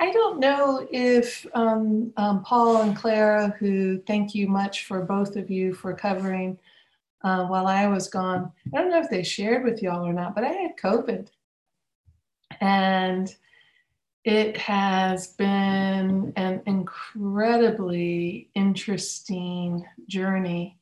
I don't know if um, um, Paul and Clara, who thank you much for both of you for covering uh, while I was gone. I don't know if they shared with y'all or not, but I had COVID. And it has been an incredibly interesting journey.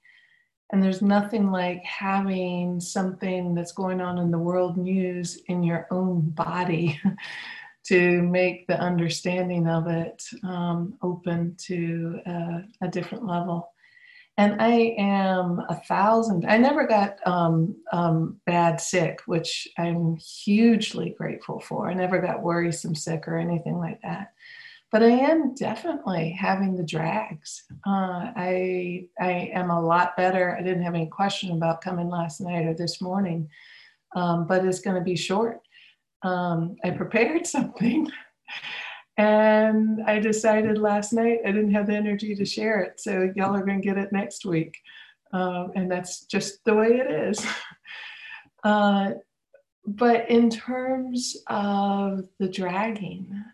And there's nothing like having something that's going on in the world news in your own body to make the understanding of it um, open to uh, a different level. And I am a thousand, I never got um, um, bad sick, which I'm hugely grateful for. I never got worrisome sick or anything like that. But I am definitely having the drags. Uh, I, I am a lot better. I didn't have any question about coming last night or this morning, um, but it's going to be short um, I prepared something and I decided last night I didn't have the energy to share it. So y'all are going to get it next week. Um, and that's just the way it is. Uh, but in terms of the dragging,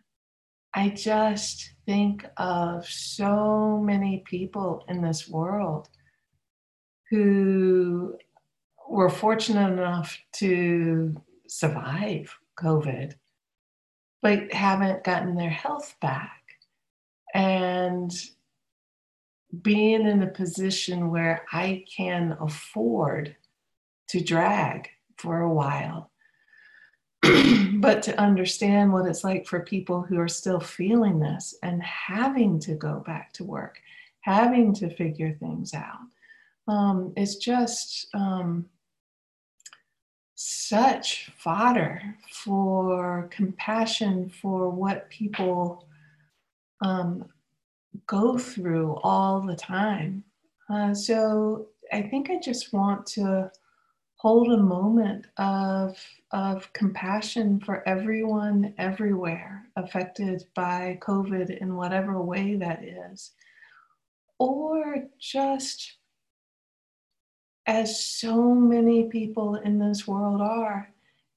I just think of so many people in this world who were fortunate enough to survive COVID, but haven't gotten their health back. And being in a position where I can afford to drag for a while, but to understand what it's like for people who are still feeling this and having to go back to work, having to figure things out. Um, just um, such fodder for compassion for what people um, go through all the time. Uh, so I think I just want to hold a moment of, of compassion for everyone everywhere affected by COVID in whatever way that is. Or just as so many people in this world are,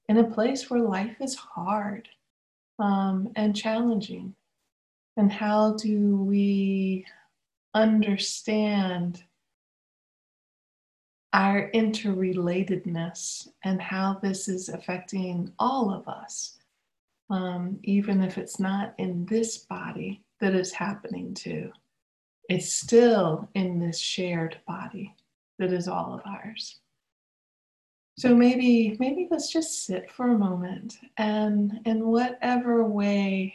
in a place where life is hard um, and challenging. And how do we understand our interrelatedness and how this is affecting all of us, um, even if it's not in this body that is happening to? It's still in this shared body that is all of ours. So maybe maybe let's just sit for a moment and in whatever way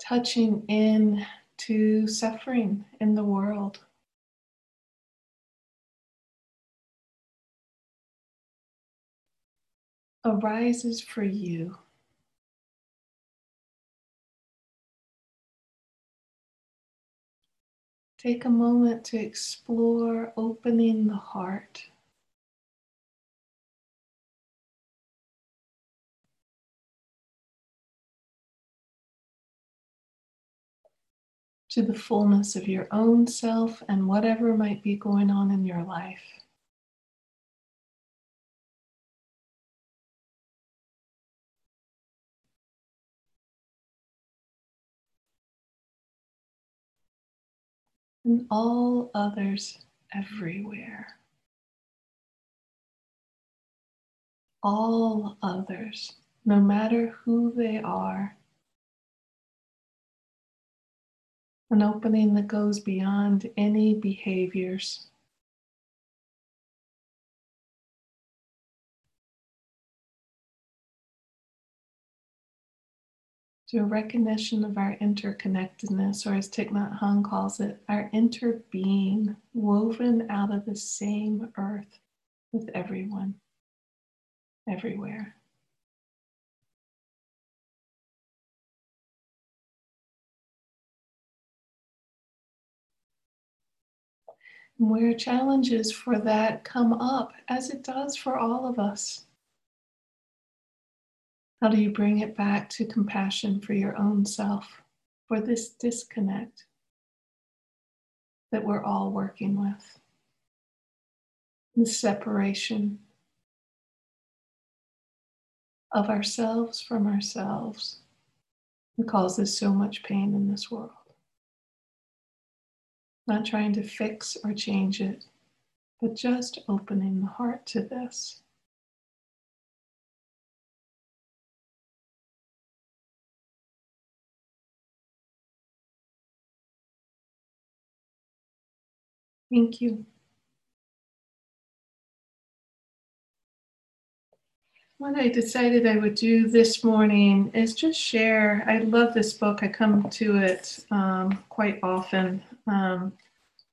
touching in to suffering in the world. arises for you. Take a moment to explore opening the heart. To the fullness of your own self and whatever might be going on in your life. And all others everywhere. All others, no matter who they are. An opening that goes beyond any behaviors. A recognition of our interconnectedness, or as Thich Nhat Hanh calls it, our interbeing, woven out of the same earth with everyone, everywhere. where challenges for that come up, as it does for all of us. How do you bring it back to compassion for your own self, for this disconnect that we're all working with? The separation of ourselves from ourselves that causes so much pain in this world. Not trying to fix or change it, but just opening the heart to this. Thank you. What I decided I would do this morning is just share. I love this book. I come to it um, quite often. Um,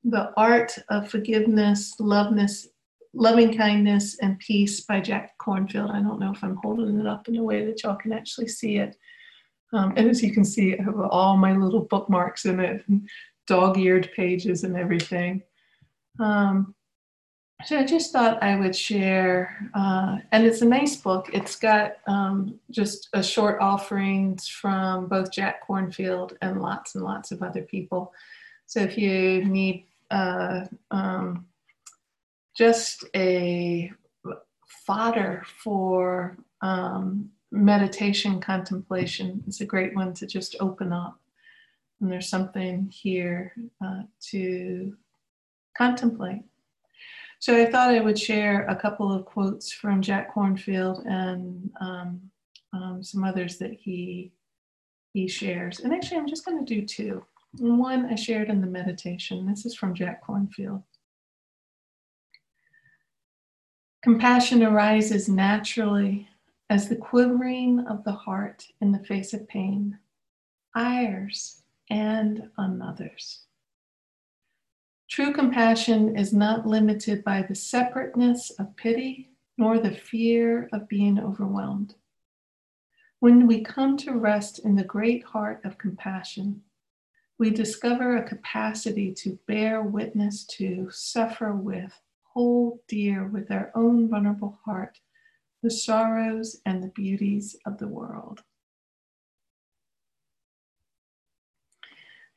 the Art of Forgiveness, Loveness, Loving Kindness, and Peace by Jack Kornfield. I don't know if I'm holding it up in a way that y'all can actually see it. Um, and as you can see, I have all my little bookmarks in it, dog-eared pages and everything. Um, so I just thought I would share, uh, and it's a nice book. It's got um, just a short offerings from both Jack Kornfield and lots and lots of other people. So if you need uh, um, just a fodder for um, meditation contemplation, it's a great one to just open up. And there's something here uh, to contemplate. So I thought I would share a couple of quotes from Jack Kornfield and um, um, some others that he he shares. And actually, I'm just going to do two. One I shared in the meditation. This is from Jack Kornfield. Compassion arises naturally as the quivering of the heart in the face of pain, ours and on others. True compassion is not limited by the separateness of pity nor the fear of being overwhelmed. When we come to rest in the great heart of compassion, we discover a capacity to bear witness to, suffer with, hold dear with our own vulnerable heart the sorrows and the beauties of the world.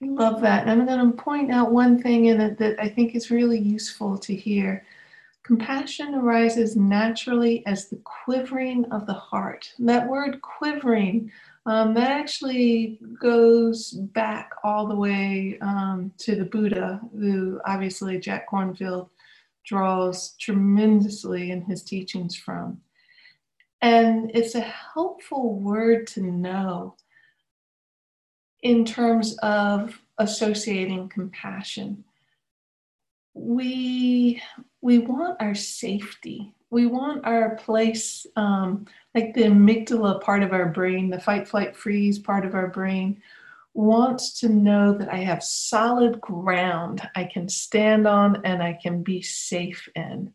I love that. And I'm going to point out one thing in it that I think is really useful to hear. Compassion arises naturally as the quivering of the heart. That word quivering, um, that actually goes back all the way um, to the Buddha, who obviously Jack Kornfield draws tremendously in his teachings from. And it's a helpful word to know in terms of associating compassion. We, we want our safety. We want our place, um, like the amygdala part of our brain, the fight, flight, freeze part of our brain, wants to know that I have solid ground I can stand on and I can be safe in.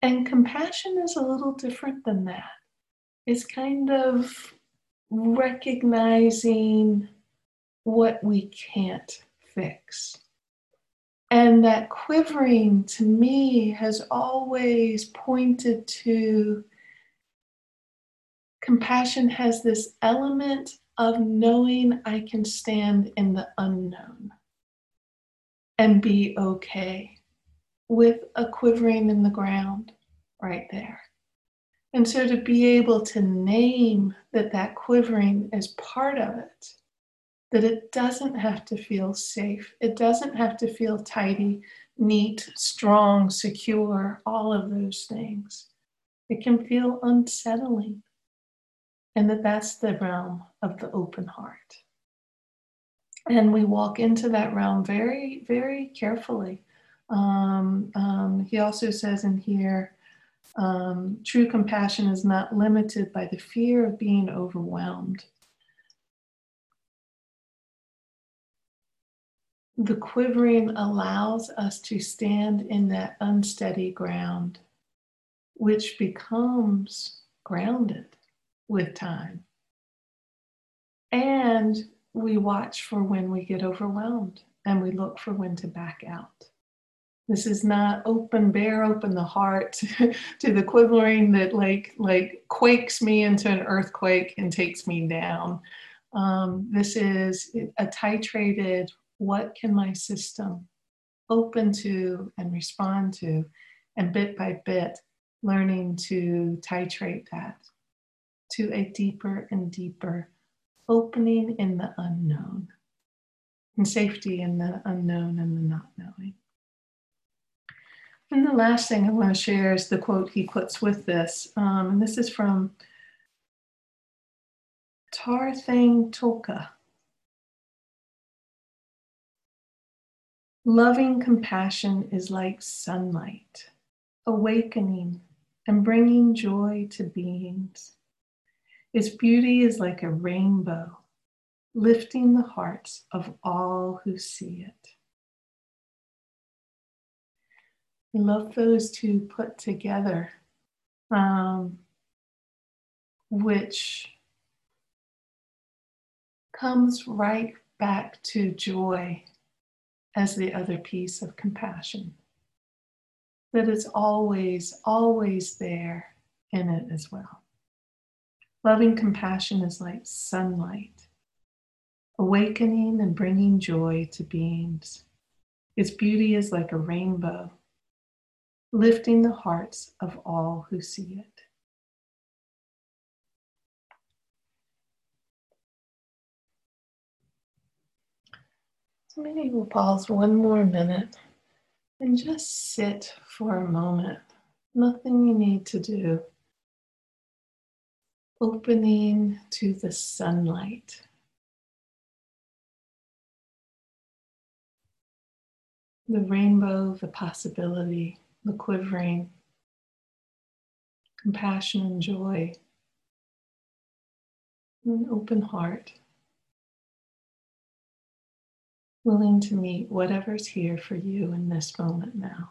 And compassion is a little different than that. It's kind of recognizing what we can't fix. And that quivering to me has always pointed to compassion has this element of knowing I can stand in the unknown and be okay with a quivering in the ground right there. And so to be able to name that that quivering is part of it, that it doesn't have to feel safe, it doesn't have to feel tidy, neat, strong, secure, all of those things. It can feel unsettling. And that that's the realm of the open heart. And we walk into that realm very, very carefully. Um, um, he also says in here, um, true compassion is not limited by the fear of being overwhelmed. The quivering allows us to stand in that unsteady ground, which becomes grounded with time. And we watch for when we get overwhelmed and we look for when to back out. This is not open, bare open the heart to the quivering that like like quakes me into an earthquake and takes me down. Um, this is a titrated. What can my system open to and respond to, and bit by bit, learning to titrate that. to a deeper and deeper opening in the unknown and safety in the unknown and the not knowing. And the last thing I want to share is the quote he puts with this. Um, and this is from Tarthang Tulku. Loving compassion is like sunlight, awakening and bringing joy to beings. Its beauty is like a rainbow, lifting the hearts of all who see it. I love those two put together, um, which comes right back to joy as the other piece of compassion. That it's always, always there in it as well. Loving compassion is like sunlight, awakening and bringing joy to beings. Its beauty is like a rainbow, lifting the hearts of all who see it. So maybe we'll pause one more minute and just sit for a moment. Nothing you need to do. Opening to the sunlight. The rainbow, the possibility, the quivering, compassion and joy, an open heart willing to meet whatever's here for you in this moment now.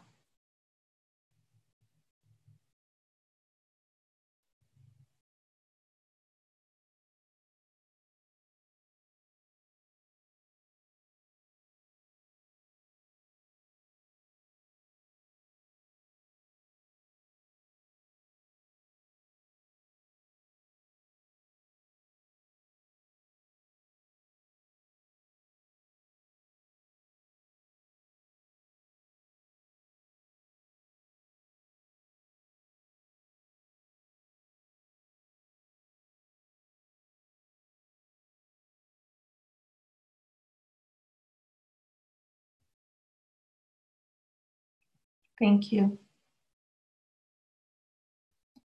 Thank you.